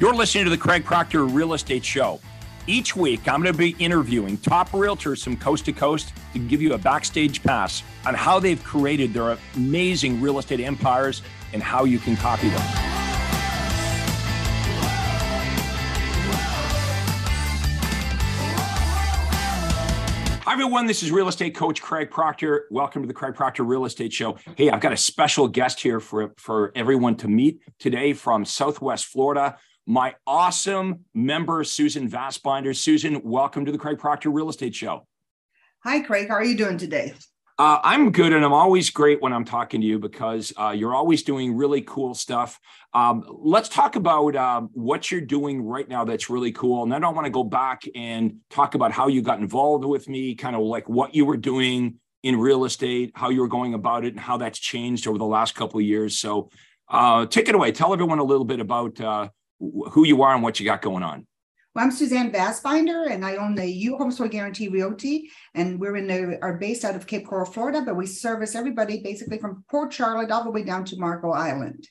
You're listening to the Craig Proctor Real Estate Show. Each week, I'm going to be interviewing top realtors from coast to coast to give you a backstage pass on how they've created their amazing real estate empires and how you can copy them. Hi, everyone. This is real estate coach Craig Proctor. Welcome to the Craig Proctor Real Estate Show. Hey, I've got a special guest here for, for everyone to meet today from Southwest Florida my awesome member, Susan Vasbinder. Susan, welcome to the Craig Proctor Real Estate Show. Hi, Craig. How are you doing today? Uh, I'm good, and I'm always great when I'm talking to you because uh, you're always doing really cool stuff. Um, let's talk about uh, what you're doing right now that's really cool. And then I want to go back and talk about how you got involved with me, kind of like what you were doing in real estate, how you were going about it, and how that's changed over the last couple of years. So, uh, take it away. Tell everyone a little bit about uh, who you are and what you got going on. Well, I'm Suzanne Vasbinder, and I own the Your Home Sold Guaranteed Realty, and we're in the are based out of Cape Coral, Florida, but we service everybody basically from Port Charlotte all the way down to Marco Island.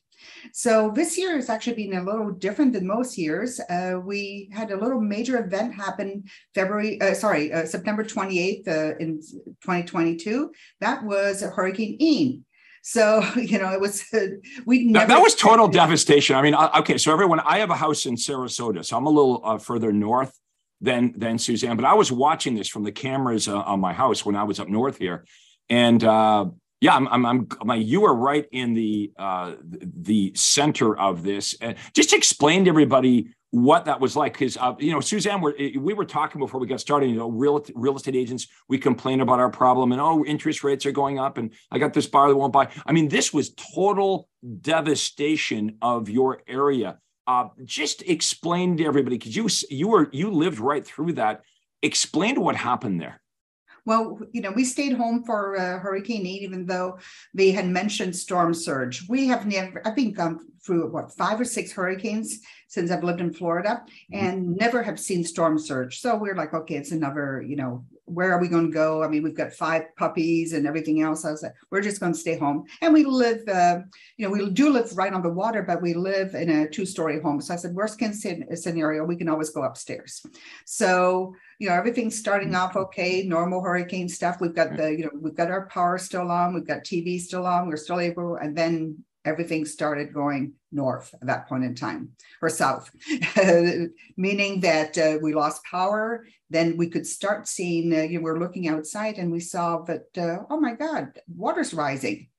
So this year has actually been a little different than most years. Uh, we had a little major event happen February, uh, sorry, uh, September 28th uh, in 2022. That was Hurricane Ian. So, you know, it was, we never. That, that was total devastation. I mean, okay, so everyone, I have a house in Sarasota, so I'm a little uh, further north than than Suzanne, but I was watching this from the cameras uh, on my house when I was up north here, and uh, yeah, I'm, I'm, I'm, I'm, you are right in the uh, the center of this. Uh, just explain to everybody what that was like because uh, you know suzanne we're, eh, we were talking before we got started you know real real estate agents we complain about our problem and oh interest rates are going up and i got this buyer that won't buy. I mean this was total devastation of your area. Uh, just explain to everybody because you you were you lived right through that. Explain what happened there well, you know, we stayed home for uh, Hurricane Ian, even though they had mentioned storm surge. We have never, I've been gone through what, five or six hurricanes since I've lived in Florida mm-hmm. and never have seen storm surge. So we're like, okay, it's another, you know, where are we going to go? I mean, we've got five puppies and everything else. I was like, we're just going to stay home. And we live, uh, you know, we do live right on the water, but we live in a two story home. So I said, worst case scenario, we can always go upstairs. So, you know, everything's starting off okay, normal hurricane stuff. We've got the, you know, we've got our power still on, we've got TV still on, we're still able, and then everything started going north at that point in time or south, meaning that uh, we lost power. Then we could start seeing, uh, you know, we're looking outside and we saw that, uh, oh my God, water's rising.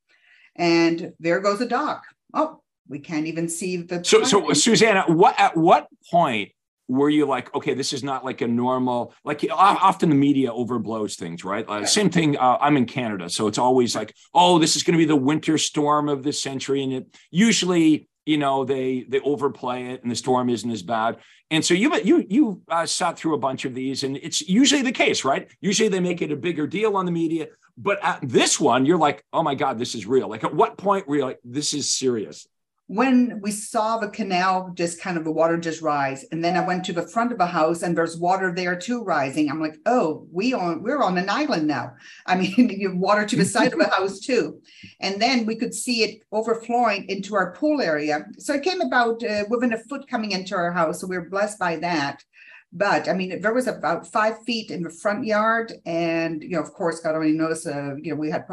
And there goes a dock. Oh, we can't even see the. So, so Susanna, what at what point were you like, okay, this is not like a normal, like often the media overblows things, right? Uh, same thing. Uh, I'm in Canada, so it's always like, oh, this is going to be the winter storm of the century, and it usually, you know, they they overplay it, and the storm isn't as bad. And so you you you uh, sat through a bunch of these, and it's usually the case, right? Usually they make it a bigger deal on the media, but at this one, you're like, oh my god, this is real. Like, at what point were you like, this is serious? When we saw the canal just kind of the water just rise and then i went to the front of a house and there's water there too rising. I'm like oh we on we're on an island now. I mean you have water to the side of the house too. And then we could see it overflowing into our pool area. So it came about uh, within a foot coming into our house so we were blessed by that. But I mean, there was about five feet in the front yard, and you know, of course, God only knows. Uh, you know, we had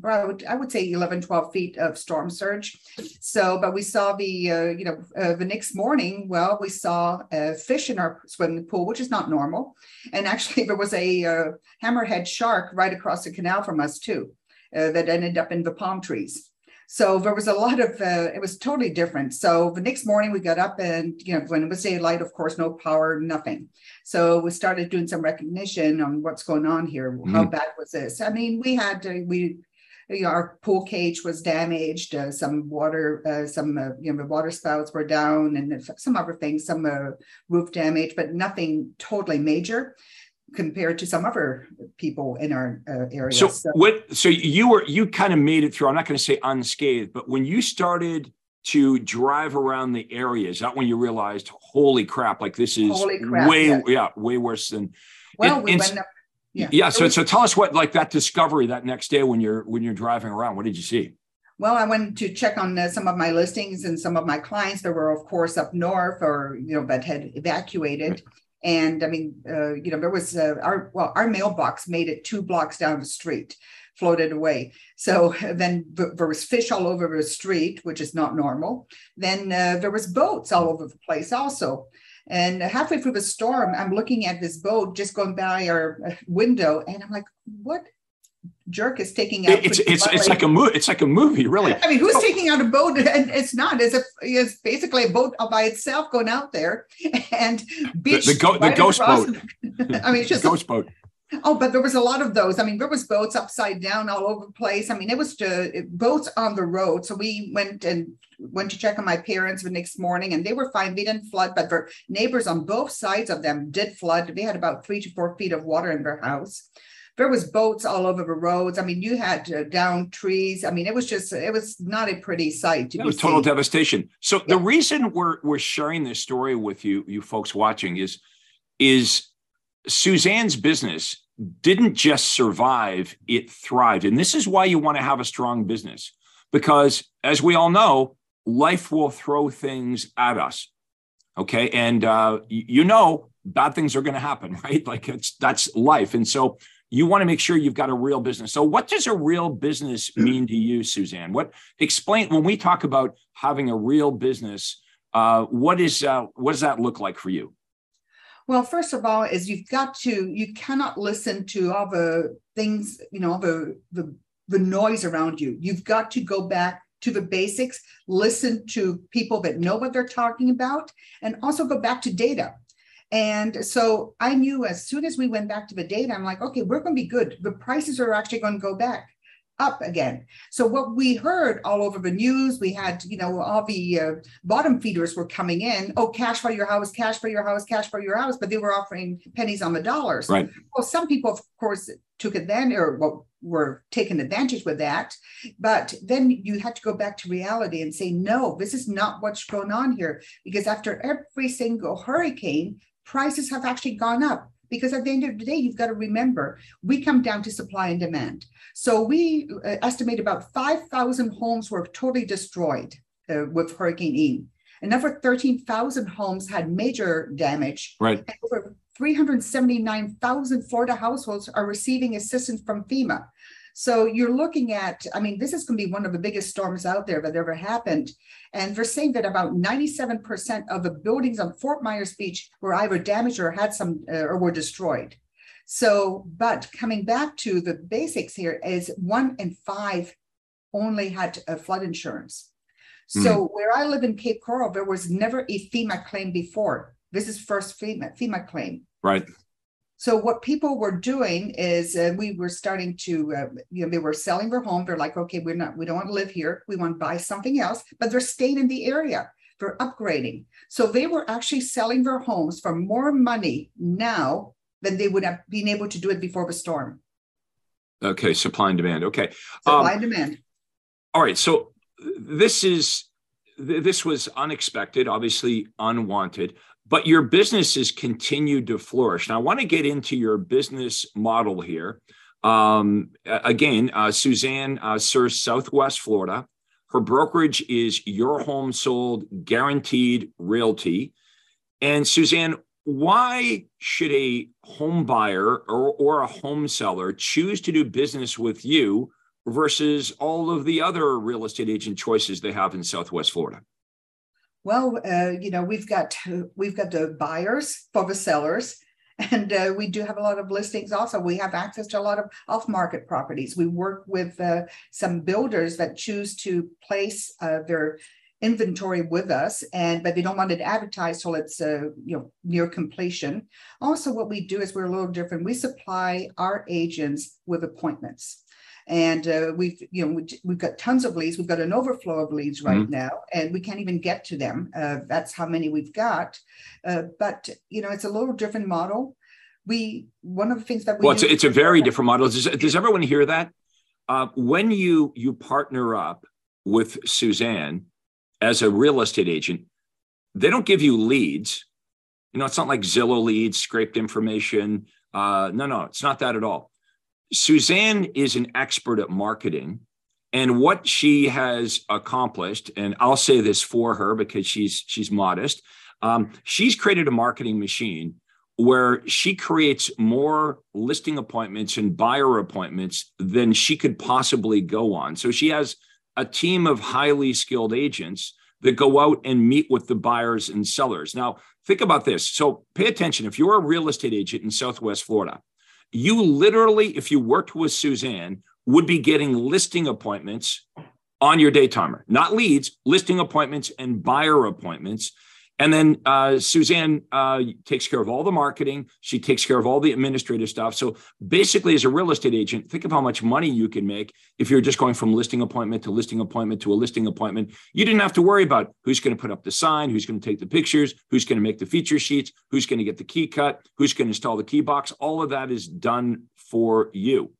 probably, I would say 11, 12 feet of storm surge. So, but we saw the, uh, you know, uh, the next morning. Well, we saw a fish in our swimming pool, which is not normal, and actually there was a uh, hammerhead shark right across the canal from us too, uh, that ended up in the palm trees. So there was a lot of, uh, it was totally different. So the next morning we got up and, you know, when it was daylight, of course, no power, nothing. So we started doing some recognition on what's going on here. Mm-hmm. How bad was this? I mean, we had, uh, we, you know, our pool cage was damaged. Uh, some water, uh, some uh, you know, the water spouts were down, and some other things, some uh, roof damage, but nothing totally major compared to some other people in our uh, area. So, so, what? So you were you kind of made it through. I'm not going to say unscathed, but when you started to drive around the area, is that when you realized, holy crap, like this is crap, way yeah. yeah. way worse than. Well, we went up. Yeah. yeah so, was, so tell us what like that discovery that next day when you're when you're driving around. What did you see? Well, I went to check on uh, some of my listings and some of my clients that were, of course, up north or you know, that had evacuated. And I mean, uh, you know, there was uh, our well, our mailbox made it two blocks down the street, floated away. So then there was fish all over the street, which is not normal. Then uh, there was boats all over the place, also. And halfway through the storm, I'm looking at this boat just going by our uh, window, and I'm like, "What jerk is taking out. It's it's it's like a movie. It's like a movie, really. I mean, who's oh. taking out a boat? And it's not. It's a it's basically a boat all by itself going out there and beach. The, the, go, right the ghost boat. I mean, it's just ghost boat. Oh, but there was a lot of those. I mean, there was boats upside down all over the place. I mean, it was just boats on the road. So we went and went to check on my parents the next morning, and they were fine. They didn't flood, but their neighbors on both sides of them did flood. They had about three to four feet of water in their house there was boats all over the roads. I mean, you had uh, down trees. I mean, it was just it was not a pretty sight. it was total devastation. So yeah. the reason we're we're sharing this story with you, you folks watching, is is Suzanne's business didn't just survive; it thrived, and this is why you want to have a strong business because, as we all know, life will throw things at us. Okay, and uh, you know bad things are going to happen, right? Like it's that's life, and so you want to make sure you've got a real business. So, what does a real business mean to you, Suzanne? What explain when we talk about having a real business? Uh, what is uh, what does that look like for you? Well, first of all, is you've got to you cannot listen to all the things you know the the the noise around you. You've got to go back to the basics, listen to people that know what they're talking about, and also go back to data. And so I knew as soon as we went back to the data, I'm like, okay, we're going to be good. The prices are actually going to go back up again. So what we heard all over the news, we had, you know, all the uh, bottom feeders were coming in. Oh, cash for your house, cash for your house, cash for your house, but they were offering pennies on the dollars. Right. Well, some people, of course, took advantage or well, were taking advantage with that. But then you had to go back to reality and say, no, this is not what's going on here. Because after every single hurricane, prices have actually gone up because at the end of the day, you've got to remember we come down to supply and demand. So we uh, estimate about 5,000 homes were totally destroyed uh, with Hurricane Ian. Another 13,000 homes had major damage. Right. And over 379,000 Florida households are receiving assistance from FEMA. So you're looking at, I mean, this is going to be one of the biggest storms out there that ever happened. And they're saying that about 97% of the buildings on Fort Myers Beach were either damaged or had some uh, or were destroyed. So, but coming back to the basics here is one in five only had a flood insurance. So mm. where I live in Cape Coral, there was never a FEMA claim before. This is first FEMA, FEMA claim. Right. So what people were doing is uh, we were starting to, uh, you know, they were selling their home. They're like, okay, we're not, we don't want to live here. We want to buy something else, but they're staying in the area. They're upgrading. So they were actually selling their homes for more money now than they would have been able to do it before the storm. Okay, supply and demand. Okay, supply um, and demand. All right, so this is this was unexpected, obviously unwanted but your business has continued to flourish. Now, I want to get into your business model here. Um, again, uh, Suzanne uh, serves Southwest Florida. Her brokerage is Your Home Sold Guaranteed Realty. And Suzanne, why should a home buyer or, or a home seller choose to do business with you versus all of the other real estate agent choices they have in Southwest Florida? Well, uh, you know, we've got we've got the buyers for the sellers, and uh, we do have a lot of listings. Also, we have access to a lot of off-market properties. We work with uh, some builders that choose to place uh, their inventory with us and but they don't want it advertised till it's uh, you know near completion also what we do is we're a little different we supply our agents with appointments and uh, we've you know we've got tons of leads. We've got an overflow of leads right mm-hmm. now and we can't even get to them. Uh, that's how many we've got. Uh, but you know it's a little different model. We one of the things that we well it's, a, it's a very different model. Does, does everyone hear that? Uh, when you you partner up with suzanne as a real estate agent they don't give you leads. You know it's not like zillow leads scraped information. Uh, no no it's not that at all Suzanne is an expert at marketing And what she has accomplished, and I'll say this for her because she's she's modest, um, she's created a marketing machine where she creates more listing appointments and buyer appointments than she could possibly go on. So she has a team of highly skilled agents that go out and meet with the buyers and sellers. Now, think about this. So pay attention. If you're a real estate agent in Southwest Florida, you literally, if you worked with Suzanne, would be getting listing appointments on your day timer, not leads, listing appointments and buyer appointments and then uh, Suzanne uh, takes care of all the marketing. She takes care of all the administrative stuff. So basically, as a real estate agent, think of how much money you can make if you're just going from listing appointment to listing appointment to a listing appointment. You didn't have to worry about who's going to put up the sign, who's going to take the pictures, who's going to make the feature sheets, who's going to get the key cut, who's going to install the key box. All of that is done for you.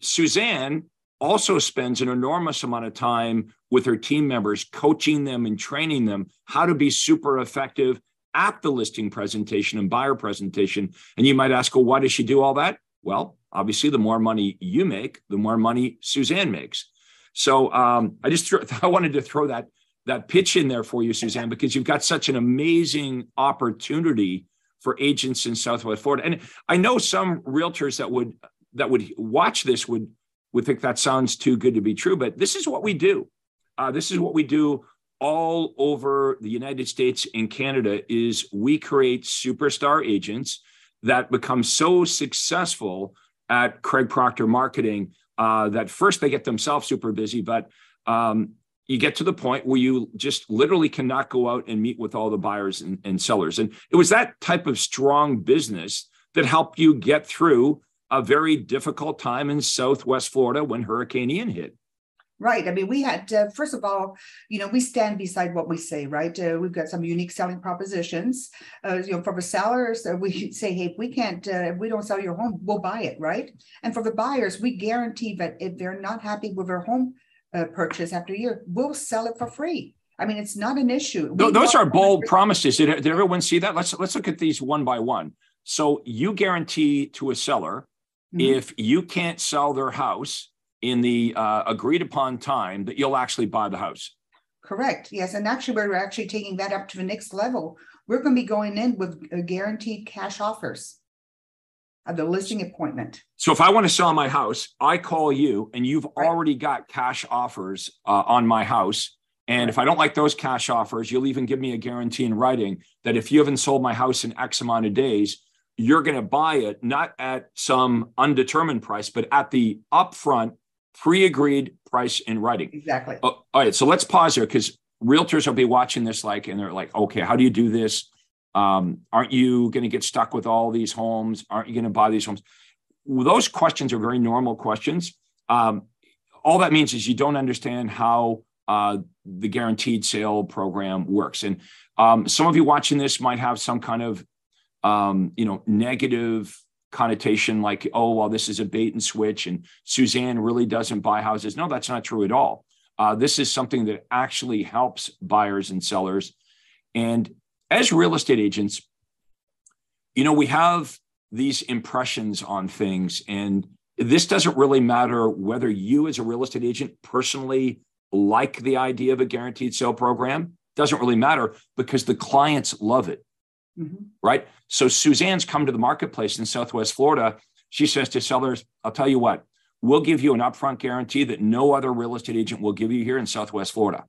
Suzanne also spends an enormous amount of time with her team members, coaching them and training them how to be super effective at the listing presentation and buyer presentation. And you might ask, well, why does she do all that? Well, obviously, the more money you make, the more money Suzanne makes. So um, I just I wanted to throw that that pitch in there for you, Suzanne, because you've got such an amazing opportunity for agents in Southwest Florida. And I know some realtors that would that would watch this would would think that sounds too good to be true, but this is what we do. Uh, this is what we do all over the United States and Canada is we create superstar agents that become so successful at Craig Proctor marketing uh, that first they get themselves super busy, but um, you get to the point where you just literally cannot go out and meet with all the buyers and, and sellers. And it was that type of strong business that helped you get through a very difficult time in Southwest Florida when Hurricane Ian hit. Right. I mean, we had, uh, first of all, you know, we stand beside what we say, right? Uh, we've got some unique selling propositions. Uh, you know, for the sellers, uh, we say, hey, if we can't, uh, if we don't sell your home, we'll buy it, right? And for the buyers, we guarantee that if they're not happy with their home uh, purchase after a year, we'll sell it for free. I mean, it's not an issue. Those are bold promises. Did, did everyone see that? Let's let's look at these one by one. So you guarantee to a seller Mm-hmm. If you can't sell their house in the uh, agreed upon time, that you'll actually buy the house. Correct. Yes, and actually, we're actually taking that up to the next level. We're going to be going in with guaranteed cash offers of the listing appointment. So if I want to sell my house, I call you, and you've right. already got cash offers uh, on my house. And right. if I don't like those cash offers, you'll even give me a guarantee in writing that if you haven't sold my house in X amount of days, you're going to buy it not at some undetermined price, but at the upfront pre-agreed price in writing. Exactly. Oh, all right. So let's pause here because realtors will be watching this like, and they're like, okay, how do you do this? Um, aren't you going to get stuck with all these homes? Aren't you going to buy these homes? Well, those questions are very normal questions. Um, all that means is you don't understand how uh, the guaranteed sale program works. And um, some of you watching this might have some kind of um, you know, negative connotation like, oh, well, this is a bait and switch and Suzanne really doesn't buy houses. No, that's not true at all. Uh, this is something that actually helps buyers and sellers. And as real estate agents, you know, we have these impressions on things. And this doesn't really matter whether you, as a real estate agent, personally like the idea of a guaranteed sale program. Doesn't really matter because the clients love it. Mm-hmm. Right. So Suzanne's come to the marketplace in Southwest Florida. She says to sellers, I'll tell you what, we'll give you an upfront guarantee that no other real estate agent will give you here in Southwest Florida.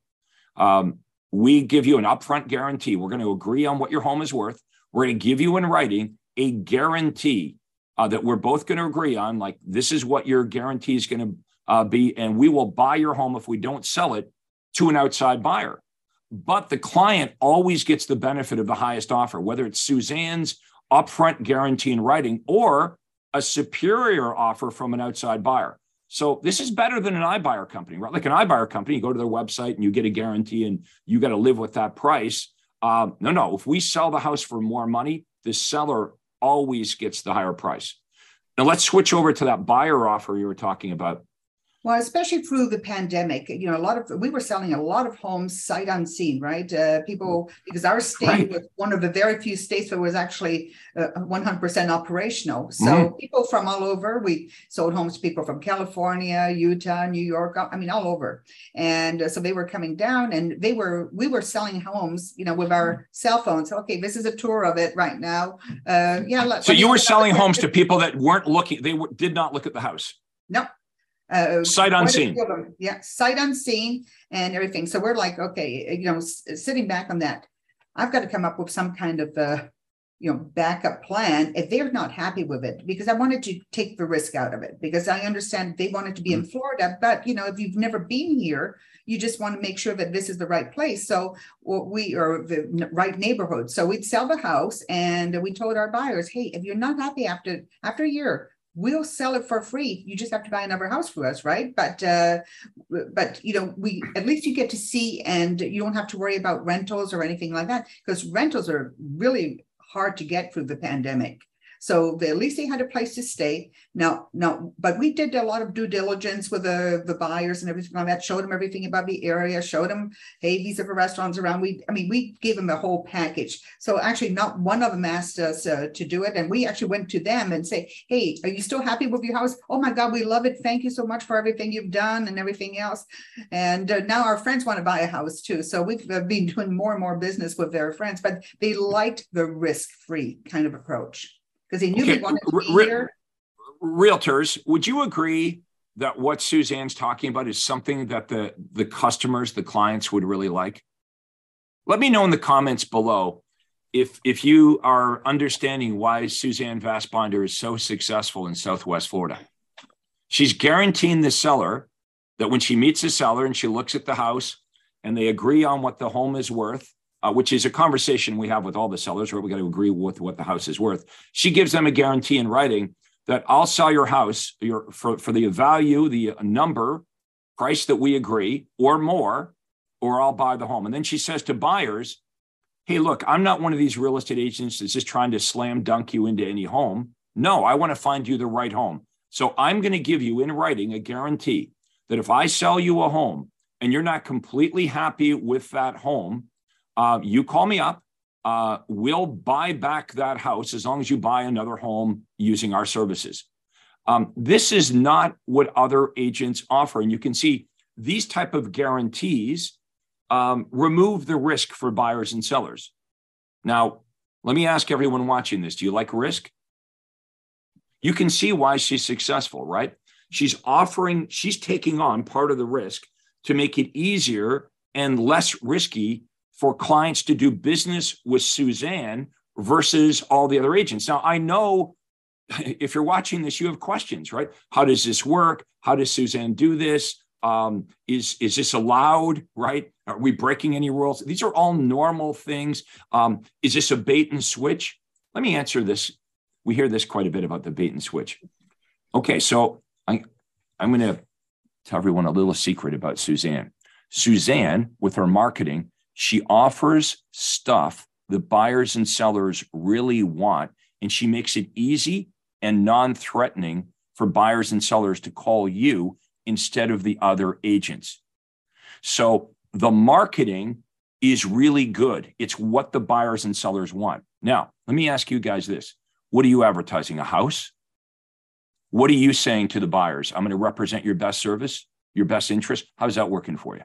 Um, we give you an upfront guarantee. We're going to agree on what your home is worth. We're going to give you in writing a guarantee uh, that we're both going to agree on. Like, this is what your guarantee is going to uh, be. And we will buy your home if we don't sell it to an outside buyer but the client always gets the benefit of the highest offer, whether it's Suzanne's upfront guarantee in writing or a superior offer from an outside buyer. So this is better than an iBuyer company, right? Like an iBuyer company, you go to their website and you get a guarantee and you got to live with that price. Um, no, no. If we sell the house for more money, the seller always gets the higher price. Now let's switch over to that buyer offer you were talking about. Well, especially through the pandemic, you know, a lot of we were selling a lot of homes sight unseen, right? Uh, people because our state right. was one of the very few states that was actually uh, 100% operational. So mm people from all over, we sold homes to people from California, Utah, New York, I mean, all over, and uh, so they were coming down, and they were we were selling homes, you know, with our cell phones. Okay, this is a tour of it right now. Uh, yeah. So you were selling homes to people that weren't looking; they did not look at the house. No, uh, sight unseen. Yeah, sight unseen and everything. So we're like, okay, you know, sitting back on that, I've got to come up with some kind of, uh, you know, backup plan if they're not happy with it, because I wanted to take the risk out of it. Because I understand they wanted to be mm-hmm. in Florida, but you know, if you've never been here, you just want to make sure that this is the right place. So we are the right neighborhood. So we'd sell the house, and we told our buyers, hey, if you're not happy after after a year, we'll sell it for free. You just have to buy another house for us, right? But uh, but you know, we at least you get to see, and you don't have to worry about rentals or anything like that because rentals are really hard to get through the pandemic. So they, at least they had a place to stay. Now, now, but we did a lot of due diligence with the, the buyers and everything like that, showed them everything about the area, showed them, hey, these are the restaurants around. We, I mean, we gave them the whole package. So actually not one of them asked us uh, to do it. And we actually went to them and say, hey, are you still happy with your house? Oh my God, we love it. Thank you so much for everything you've done and everything else. And uh, now our friends want to buy a house too. So we've uh, been doing more and more business with their friends, but they liked the risk-free kind of approach because he knew okay. he wanted to be Re- here. Realtors, would you agree that what Suzanne's talking about is something that the the customers, the clients would really like? Let me know in the comments below if if you are understanding why Suzanne Vasbinder is so successful in Southwest Florida. She's guaranteeing the seller that when she meets the seller and she looks at the house and they agree on what the home is worth, uh, which is a conversation we have with all the sellers, where we got to agree with what the house is worth. She gives them a guarantee in writing that I'll sell your house your, for, for the value, the number, price that we agree, or more, or I'll buy the home. And then she says to buyers, hey, look, I'm not one of these real estate agents that's just trying to slam dunk you into any home. No, I want to find you the right home. So I'm going to give you in writing a guarantee that if I sell you a home and you're not completely happy with that home, uh, you call me up. Uh, we'll buy back that house as long as you buy another home using our services. Um, this is not what other agents offer, and you can see these type of guarantees um, remove the risk for buyers and sellers. Now, let me ask everyone watching this: Do you like risk? You can see why she's successful, right? She's offering, she's taking on part of the risk to make it easier and less risky for clients to do business with Suzanne versus all the other agents. Now, I know if you're watching this, you have questions, right? How does this work? How does Suzanne do this? Um, is is this allowed? Right? Are we breaking any rules? These are all normal things. Um, is this a bait and switch? Let me answer this. We hear this quite a bit about the bait and switch. Okay, so I, I'm going to tell everyone a little secret about Suzanne. Suzanne, with her marketing, she offers stuff that buyers and sellers really want, and she makes it easy and non threatening for buyers and sellers to call you instead of the other agents. So the marketing is really good. It's what the buyers and sellers want. Now, let me ask you guys this What are you advertising? A house? What are you saying to the buyers? I'm going to represent your best service, your best interest. How's that working for you?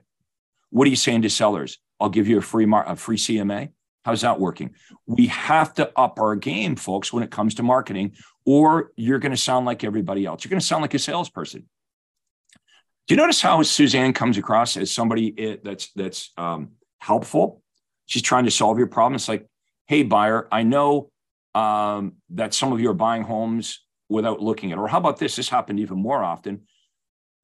What are you saying to sellers? I'll give you a free mar- a free CMA. How's that working? We have to up our game, folks, when it comes to marketing, or you're going to sound like everybody else. You're going to sound like a salesperson. Do you notice how Suzanne comes across as somebody eh, that's that's um, helpful? She's trying to solve your problem. It's like, hey, buyer, I know um, that some of you are buying homes without looking at, or how about this? This happened even more often.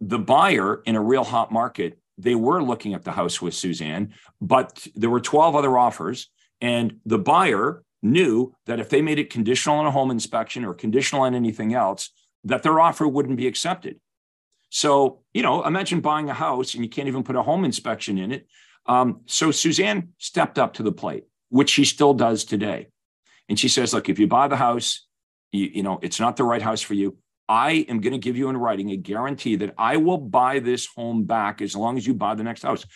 The buyer in a real hot market they were looking at the house with Suzanne, but there were 12 other offers. And the buyer knew that if they made it conditional on a home inspection or conditional on anything else, that their offer wouldn't be accepted. So, you know, imagine buying a house and you can't even put a home inspection in it. Um, so Suzanne stepped up to the plate, which she still does today. And she says, look, if you buy the house, you, you know, it's not the right house for you. I am going to give you in writing a guarantee that I will buy this home back as long as you buy the next house.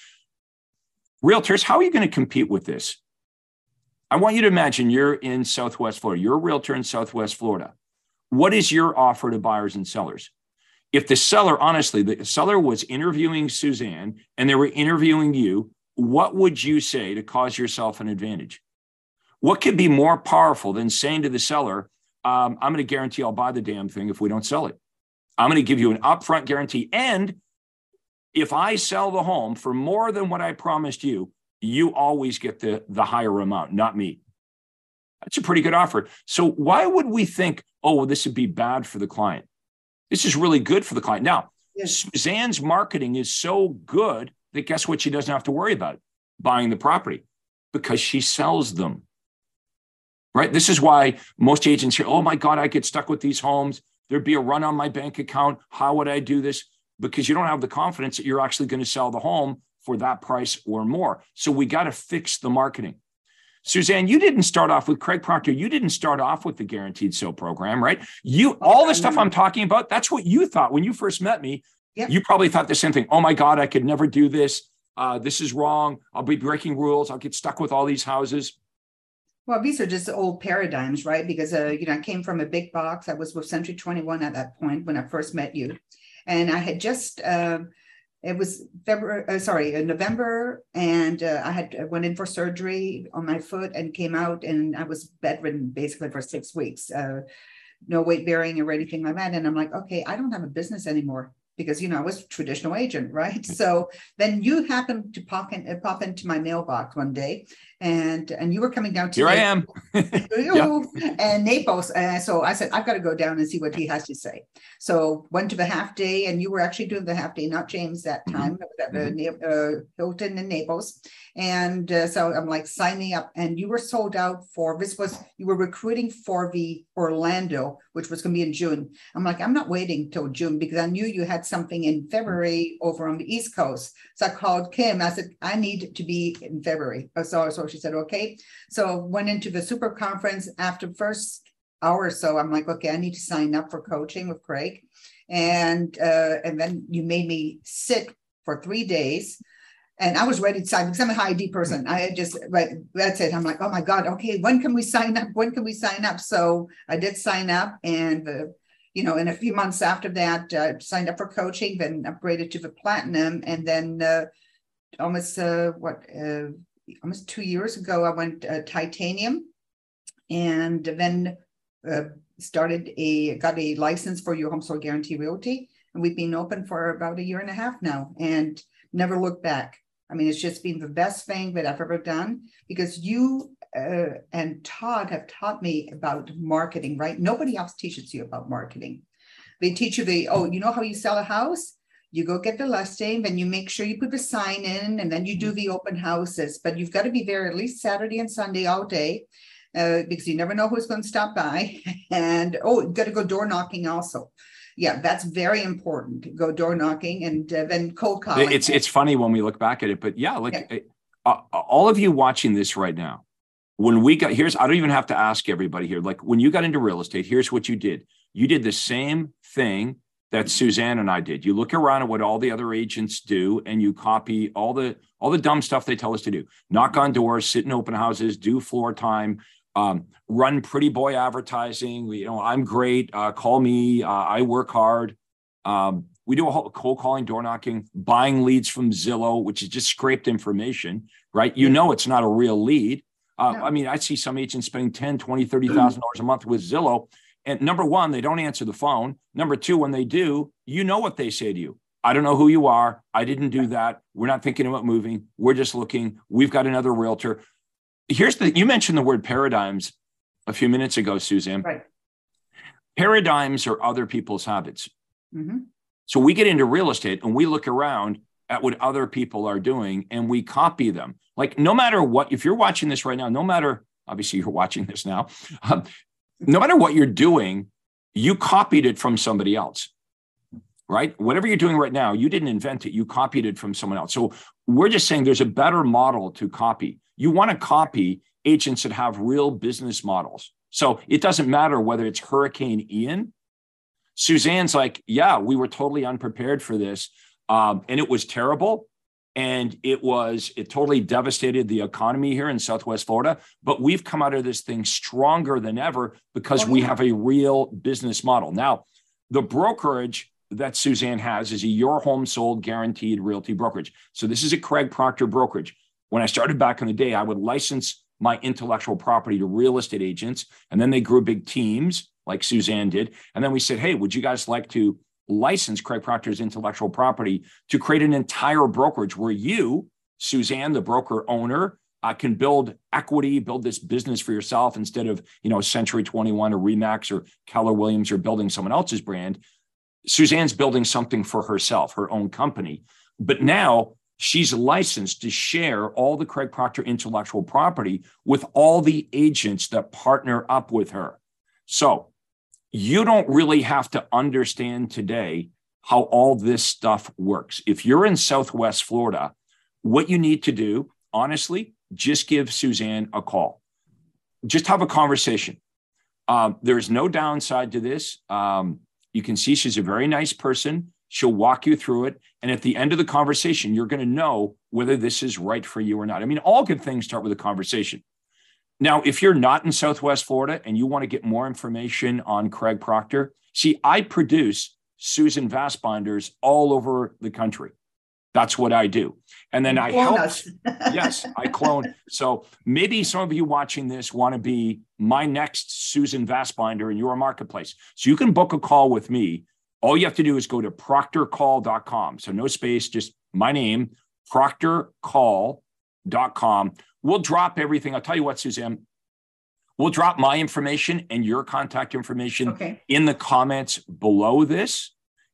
Realtors, how are you going to compete with this? I want you to imagine you're in Southwest Florida. You're a realtor in Southwest Florida. What is your offer to buyers and sellers? If the seller, honestly, the seller was interviewing Suzanne and they were interviewing you, what would you say to cause yourself an advantage? What could be more powerful than saying to the seller, um, I'm going to guarantee I'll buy the damn thing if we don't sell it. I'm going to give you an upfront guarantee. And if I sell the home for more than what I promised you, you always get the, the higher amount, not me. That's a pretty good offer. So why would we think, oh, well, this would be bad for the client? This is really good for the client. Now, yes. Suzanne's marketing is so good that guess what? She doesn't have to worry about buying the property because she sells them right? This is why most agents say, oh my God, I get stuck with these homes. There'd be a run on my bank account. How would I do this? Because you don't have the confidence that you're actually going to sell the home for that price or more. So we got to fix the marketing. Suzanne, you didn't start off with Craig Proctor. You didn't start off with the guaranteed sale program, right? You all the stuff I'm talking about, that's what you thought when you first met me. Yep. You probably thought the same thing. Oh my God, I could never do this. Uh, this is wrong. I'll be breaking rules. I'll get stuck with all these houses. Well, these are just old paradigms, right? Because uh, you know, I came from a big box. I was with Century 21 at that point when I first met you, and I had just uh, it was February, uh, sorry, uh, November, and uh, I had uh, went in for surgery on my foot and came out, and I was bedridden basically for six weeks, no weight bearing or anything like that. And I'm like, okay, I don't have a business anymore because you know I was traditional agent, right? So then you happened to pop in, pop into my mailbox one day, and and you were coming down to here I am, and Naples. And so I said, I've got to go down and see what he has to say. So went to the half day, and you were actually doing the half day, not James that mm-hmm. time. Mm-hmm. at the uh, Hilton in Naples, and uh, so I'm like, signing up. And you were sold out for this was you were recruiting for the Orlando, which was going to be in June. I'm like, I'm not waiting till June because I knew you had something in February over on the East Coast. So I called Kim. I said, I need to be in February. So so she said, okay. So went into the super conference after first hour or so. I'm like, okay, I need to sign up for coaching with Craig. And uh, and then you made me sit for three days. And I was ready to sign because I'm a high D person. I just, but that's it. I'm like, oh my God, okay, when can we sign up? When can we sign up? So I did sign up and you know, in a few months after that, uh, signed up for coaching, then upgraded to the platinum, and then uh, almost uh, what uh, almost two years ago, I went uh, titanium and then uh, started a, got a license for your home sold guarantee realty. And we've been open for about a year and a half now and never looked back. I mean, it's just been the best thing that I've ever done because you uh, and Todd have taught me about marketing, right? Nobody else teaches you about marketing. They teach you the, oh, you know how you sell a house? you go get the listing, then you make sure you put the sign in, and then you do mm-hmm. the open houses. But you've got to be there at least Saturday and Sunday all day. Uh, because you never know who's going to stop by. And oh, you got to go door knocking also. Yeah, that's very important. Go door knocking and uh, then cold calling. It's it's funny when we look back at it, but yeah, like yeah. Uh, all of you watching this right now, when we got here's I don't even have to ask everybody here. Like when you got into real estate, here's what you did. You did the same thing that Suzanne and I did. You look around at what all the other agents do and you copy all the all the dumb stuff they tell us to do. Knock on doors, sit in open houses, do floor time, um, run pretty boy advertising. We, you know, I'm great. Uh, call me. Uh, I work hard. Um, we do a whole cold calling, door knocking, buying leads from Zillow, which is just scraped information, right? You know, it's not a real lead. Uh, no. I mean, I see some agents spending 10, 20, $30,000 a month with Zillow and number one, they don't answer the phone. Number two, when they do, you know what they say to you. I don't know who you are. I didn't do that. We're not thinking about moving. We're just looking. We've got another realtor. Here's the you mentioned the word paradigms a few minutes ago, Suzanne. Right. Paradigms are other people's habits. Mm-hmm. So we get into real estate and we look around at what other people are doing and we copy them. Like no matter what, if you're watching this right now, no matter obviously you're watching this now, um, no matter what you're doing, you copied it from somebody else, right? Whatever you're doing right now, you didn't invent it, you copied it from someone else. So we're just saying there's a better model to copy. You want to copy agents that have real business models. So it doesn't matter whether it's Hurricane Ian Suzanne's like, yeah, we were totally unprepared for this. Um, and it was terrible. And it was, it totally devastated the economy here in Southwest Florida. But we've come out of this thing stronger than ever because we have a real business model. Now, the brokerage that Suzanne has is a your home sold guaranteed realty brokerage. So this is a Craig Proctor brokerage. When I started back in the day, I would license my intellectual property to real estate agents. And then they grew big teams like Suzanne did. And then we said, hey, would you guys like to license Craig Proctor's intellectual property to create an entire brokerage where you, Suzanne, the broker owner, uh, can build equity, build this business for yourself instead of, you know, Century 21 or Remax or Keller Williams or building someone else's brand. Suzanne's building something for herself, her own company. But now she's licensed to share all the Craig Proctor intellectual property with all the agents that partner up with her. So you don't really have to understand today how all this stuff works. If you're in Southwest Florida, what you need to do, honestly, just give Suzanne a call. Just have a conversation. Um, there's no downside to this. Um, you can see she's a very nice person. She'll walk you through it. And at the end of the conversation, you're going to know whether this is right for you or not. I mean, all good things start with a conversation. Now, if you're not in Southwest Florida and you want to get more information on Craig Proctor, see, I produce Susan Vasbinders all over the country. That's what I do. And then I help. yes, I clone. So maybe some of you watching this want to be my next Susan Vasbinder in your marketplace. So you can book a call with me. All you have to do is go to proctorcall.com. So no space, just my name, proctorcall.com. We'll drop everything. I'll tell you what, Suzanne, we'll drop my information and your contact information okay. in the comments below this.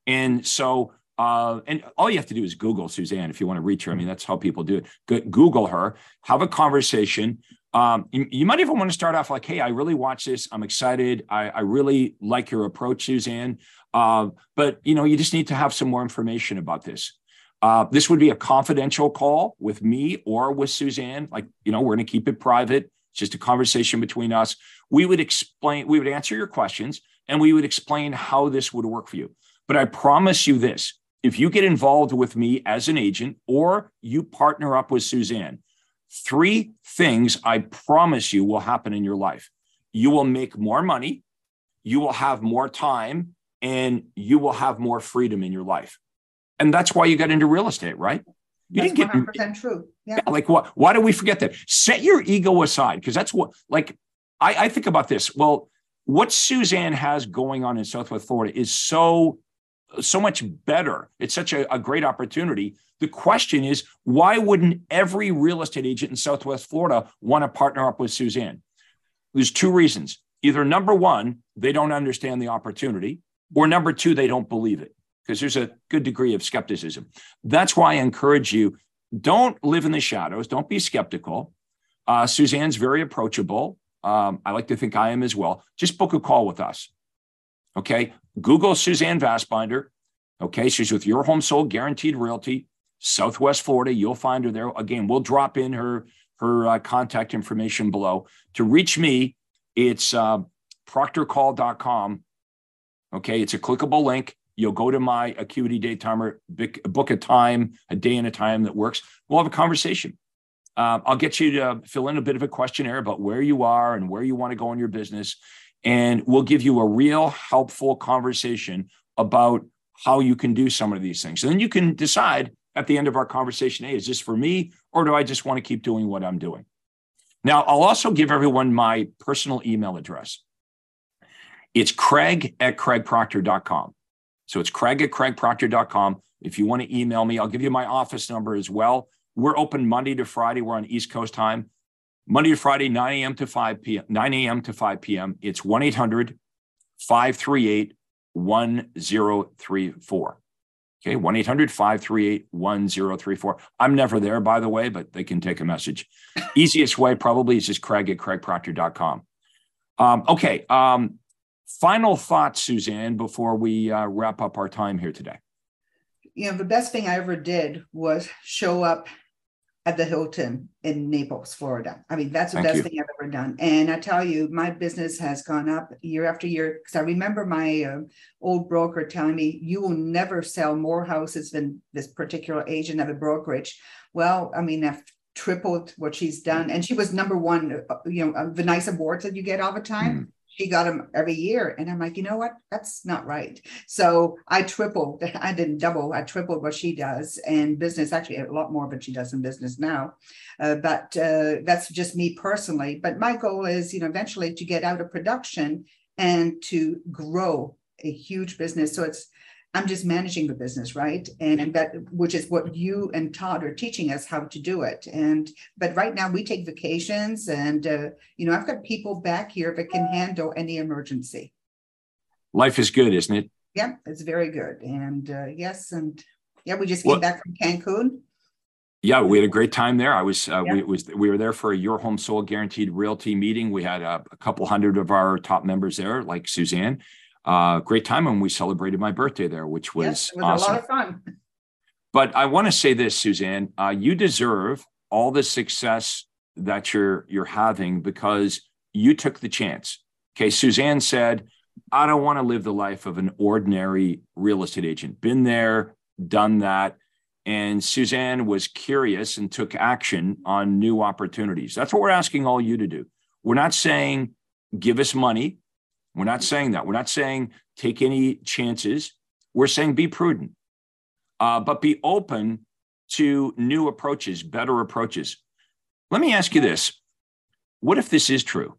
And so, uh, and all you have to do is Google Suzanne if you want to reach her. I mean, that's how people do it. Google her, have a conversation. Um, you, you, might even want to start off like, "Hey, I really watch this. I'm excited. I, I really like your approach, Suzanne. Uh, but you know, you just need to have some more information about this. Uh, this would be a confidential call with me or with Suzanne. Like, you know, we're going to keep it private. It's just a conversation between us. We would explain, we would answer your questions and we would explain how this would work for you. But I promise you this if you get involved with me as an agent or you partner up with Suzanne, three things I promise you will happen in your life. You will make more money, you will have more time, and you will have more freedom in your life. And that's why you got into real estate, right? You that's didn't get 100% true. Yeah. yeah. Like what? Why do we forget that? Set your ego aside because that's what. Like I, I think about this. Well, what Suzanne has going on in Southwest Florida is so so much better. It's such a, a, great opportunity. The question is, why wouldn't every real estate agent in Southwest Florida want to partner up with Suzanne? There's two reasons. Either number one, they don't understand the opportunity, or number two, they don't believe it because there's a good degree of skepticism. That's why I encourage you don't live in the shadows, don't be skeptical. Uh, Suzanne's very approachable. Um, I like to think I am as well. Just book a call with us. Okay. Google Suzanne Vasbinder. Okay. She's with Your Home Sold Guaranteed Realty, Southwest Florida. You'll find her there. Again, we'll drop in her her uh, contact information below. To reach me, it's uh, proctorcall.com. Okay. It's a clickable link. You'll go to my acuity day timer, book a time, a day and a time that works. We'll have a conversation. Uh, I'll get you to fill in a bit of a questionnaire about where you are and where you want to go in your business. And we'll give you a real helpful conversation about how you can do some of these things. And then you can decide at the end of our conversation hey, is this for me or do I just want to keep doing what I'm doing? Now, I'll also give everyone my personal email address. It's craig at craigproctor.com. So it's Craig at craigproctor.com. If you want to email me, I'll give you my office number as well. We're open Monday to Friday. We're on East Coast time. Monday to Friday, 9 a.m. to 5 p.m. 9 a.m. to 5 p.m. It's 1 800 538 1034. Okay, 1 800 538 1034. I'm never there, by the way, but they can take a message. Easiest way probably is just Craig at craigproctor.com. Um, okay, um, Final thoughts, Suzanne, before we uh, wrap up our time here today. You know, the best thing I ever did was show up at the Hilton in Naples, Florida. I mean, that's the Thank best you. thing I've ever done. And I tell you, my business has gone up year after year because I remember my uh, old broker telling me, you will never sell more houses than this particular agent of a brokerage. Well, I mean, I've tripled what she's done. And she was number one, uh, you know, the nice awards that you get all the time. Mm she got them every year. And I'm like, you know what? That's not right. So I tripled, I didn't double, I tripled what she does. And business, actually, a lot more but she does in business now. Uh, but uh, that's just me personally. But my goal is, you know, eventually to get out of production and to grow a huge business. So it's I'm just managing the business, right? And, and that which is what you and Todd are teaching us how to do it. And but right now we take vacations, and uh, you know I've got people back here that can handle any emergency. Life is good, isn't it? Yeah, it's very good. And uh, yes, and yeah, we just came well, back from Cancun. Yeah, we had a great time there. I was, uh, yeah. we was, we were there for a Your Home Sold Guaranteed Realty meeting. We had a, a couple hundred of our top members there, like Suzanne, uh, great time and we celebrated my birthday there, which was, yes, was awesome. a lot of fun. But I want to say this, Suzanne, uh, you deserve all the success that you're you're having because you took the chance. Okay, Suzanne said, "I don't want to live the life of an ordinary real estate agent. Been there, done that." And Suzanne was curious and took action on new opportunities. That's what we're asking all you to do. We're not saying give us money. We're not saying that. We're not saying take any chances. We're saying be prudent, uh, but be open to new approaches, better approaches. Let me ask you this What if this is true?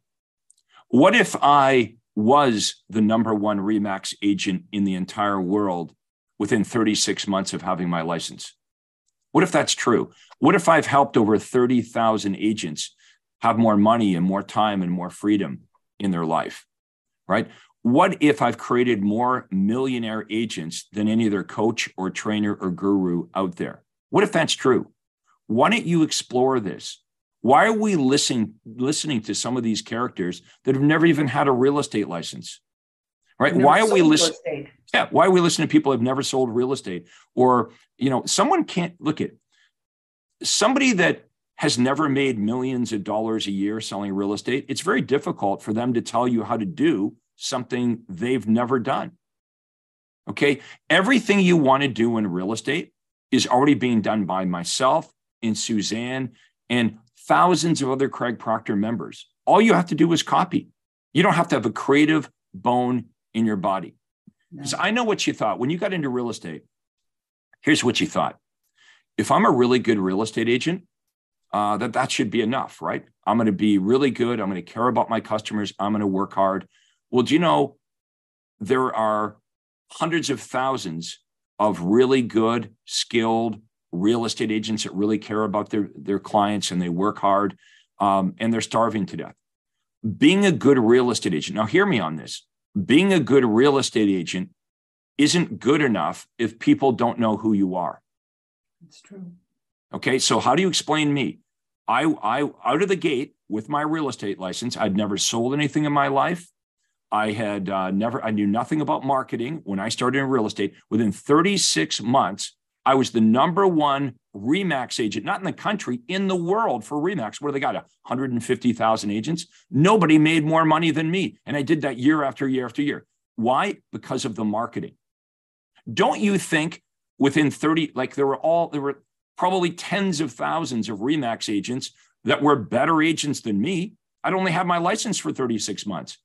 What if I was the number one REMAX agent in the entire world within 36 months of having my license? What if that's true? What if I've helped over 30,000 agents have more money and more time and more freedom in their life? Right? What if I've created more millionaire agents than any other coach or trainer or guru out there? What if that's true? Why don't you explore this? Why are we listening listening to some of these characters that have never even had a real estate license? Right? Why are we listening? Yeah, why are we listening to people who have never sold real estate? Or, you know, someone can't look at somebody that has never made millions of dollars a year selling real estate. It's very difficult for them to tell you how to do something they've never done. Okay. Everything you want to do in real estate is already being done by myself and Suzanne and thousands of other Craig Proctor members. All you have to do is copy. You don't have to have a creative bone in your body. Because I know what you thought when you got into real estate. Here's what you thought. If I'm a really good real estate agent, uh, that that should be enough, right? I'm going to be really good. I'm going to care about my customers. I'm going to work hard. Well, do you know there are hundreds of thousands of really good, skilled real estate agents that really care about their, their clients and they work hard um, and they're starving to death. Being a good real estate agent, now hear me on this. Being a good real estate agent isn't good enough if people don't know who you are. That's true. Okay, so how do you explain me? I, I out of the gate with my real estate license, I'd never sold anything in my life. I had uh, never, I knew nothing about marketing when I started in real estate. Within 36 months, I was the number one Remax agent, not in the country, in the world for Remax, where they got 150,000 agents. Nobody made more money than me. And I did that year after year after year. Why? Because of the marketing. Don't you think within 30, like there were all, there were probably tens of thousands of Remax agents that were better agents than me. I'd only had my license for 36 months.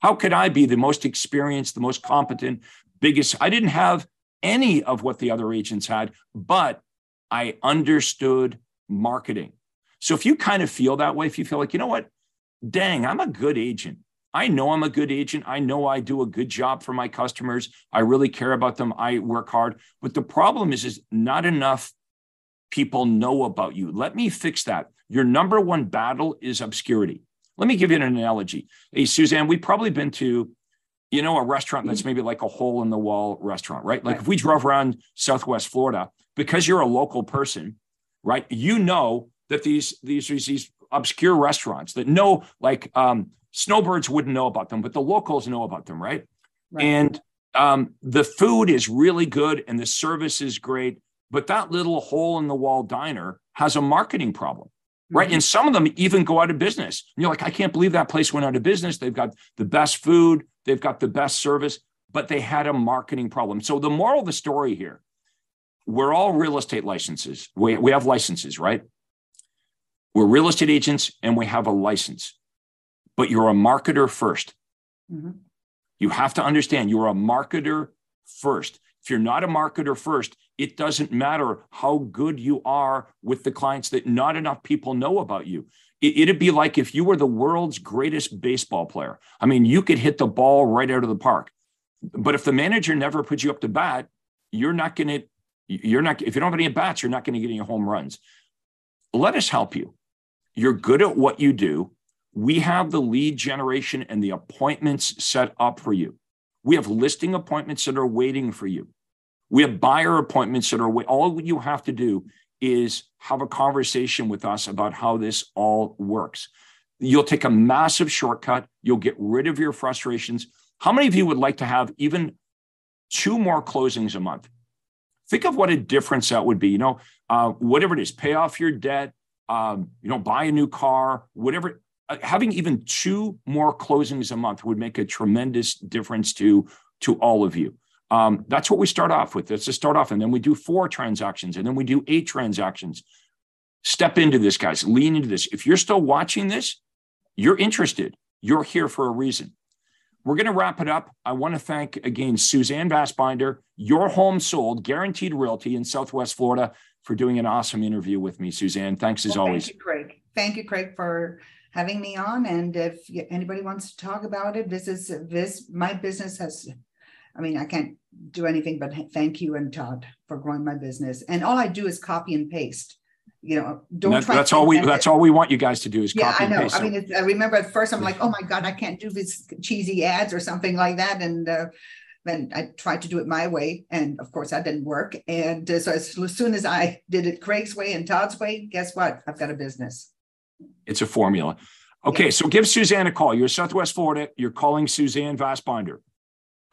How could I be the most experienced, the most competent, biggest? I didn't have any of what the other agents had, but I understood marketing. So if you kind of feel that way, if you feel like, you know what, dang, I'm a good agent. I know I'm a good agent. I know I do a good job for my customers. I really care about them. I work hard. But the problem is, is not enough people know about you. Let me fix that. Your number one battle is obscurity. Let me give you an analogy. Hey, Suzanne, we've probably been to, you know, a restaurant that's maybe like a hole in the wall restaurant, right? Like if we drove around Southwest Florida, because you're a local person, right? You know that these these these obscure restaurants that know like um, snowbirds wouldn't know about them, but the locals know about them, right? right. And um, the food is really good and the service is great, but that little hole in the wall diner has a marketing problem. right? And some of them even go out of business. And you're like, I can't believe that place went out of business. They've got the best food, they've got the best service, but they had a marketing problem. So the moral of the story here, we're all real estate licenses. We, we have licenses, right? We're real estate agents and we have a license, but you're a marketer 1st mm-hmm. You have to understand you're a marketer first. If you're not a marketer first, it doesn't matter how good you are with the clients that not enough people know about you. It'd be like if you were the world's greatest baseball player. I mean, you could hit the ball right out of the park. But if the manager never puts you up to bat, you're not going to, you're not, if you don't have any at bats, you're not going to get any home runs. Let us help you. You're good at what you do. We have the lead generation and the appointments set up for you. We have listing appointments that are waiting for you. We have buyer appointments that are all you have to do is have a conversation with us about how this all works. You'll take a massive shortcut. You'll get rid of your frustrations. How many of you would like to have even two more closings a month? Think of what a difference that would be. You know, uh, whatever it is, pay off your debt, um, you know, buy a new car, whatever. Uh, having even two more closings a month would make a tremendous difference to to all of you. Um, that's what we start off with. Let's just start off, and then we do four transactions, and then we do eight transactions. Step into this, guys. Lean into this. If you're still watching this, you're interested. You're here for a reason. We're going to wrap it up. I want to thank again Suzanne Vasbinder, your home sold, guaranteed realty in Southwest Florida, for doing an awesome interview with me, Suzanne. Thanks as well, always. Thank you, Craig. Thank you, Craig, for having me on. And if anybody wants to talk about it, this is this my business has I mean, I can't do anything but thank you and Todd for growing my business. And all I do is copy and paste. You know, don't that, that's all we that's all we want you guys to do is yeah, copy I know. and paste. I mean, I remember at first I'm like, oh my god, I can't do this cheesy ads or something like that, and uh, then I tried to do it my way, and of course that didn't work. And uh, so as, as soon as I did it Craig's way and Todd's way, guess what? I've got a business. It's a formula. Okay, yeah. so give Suzanne a call. You're Southwest Florida. You're calling Suzanne Vasbinder.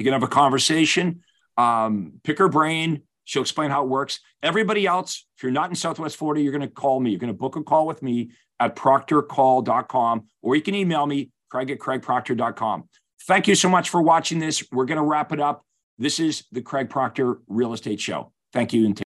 You can have a conversation, um, pick her brain. She'll explain how it works. Everybody else, if you're not in Southwest Florida, you're going to call me. You're going to book a call with me at proctorcall.com, or you can email me, craig at craigproctor.com. Thank you so much for watching this. We're going to wrap it up. This is the Craig Proctor Real Estate Show. Thank you. And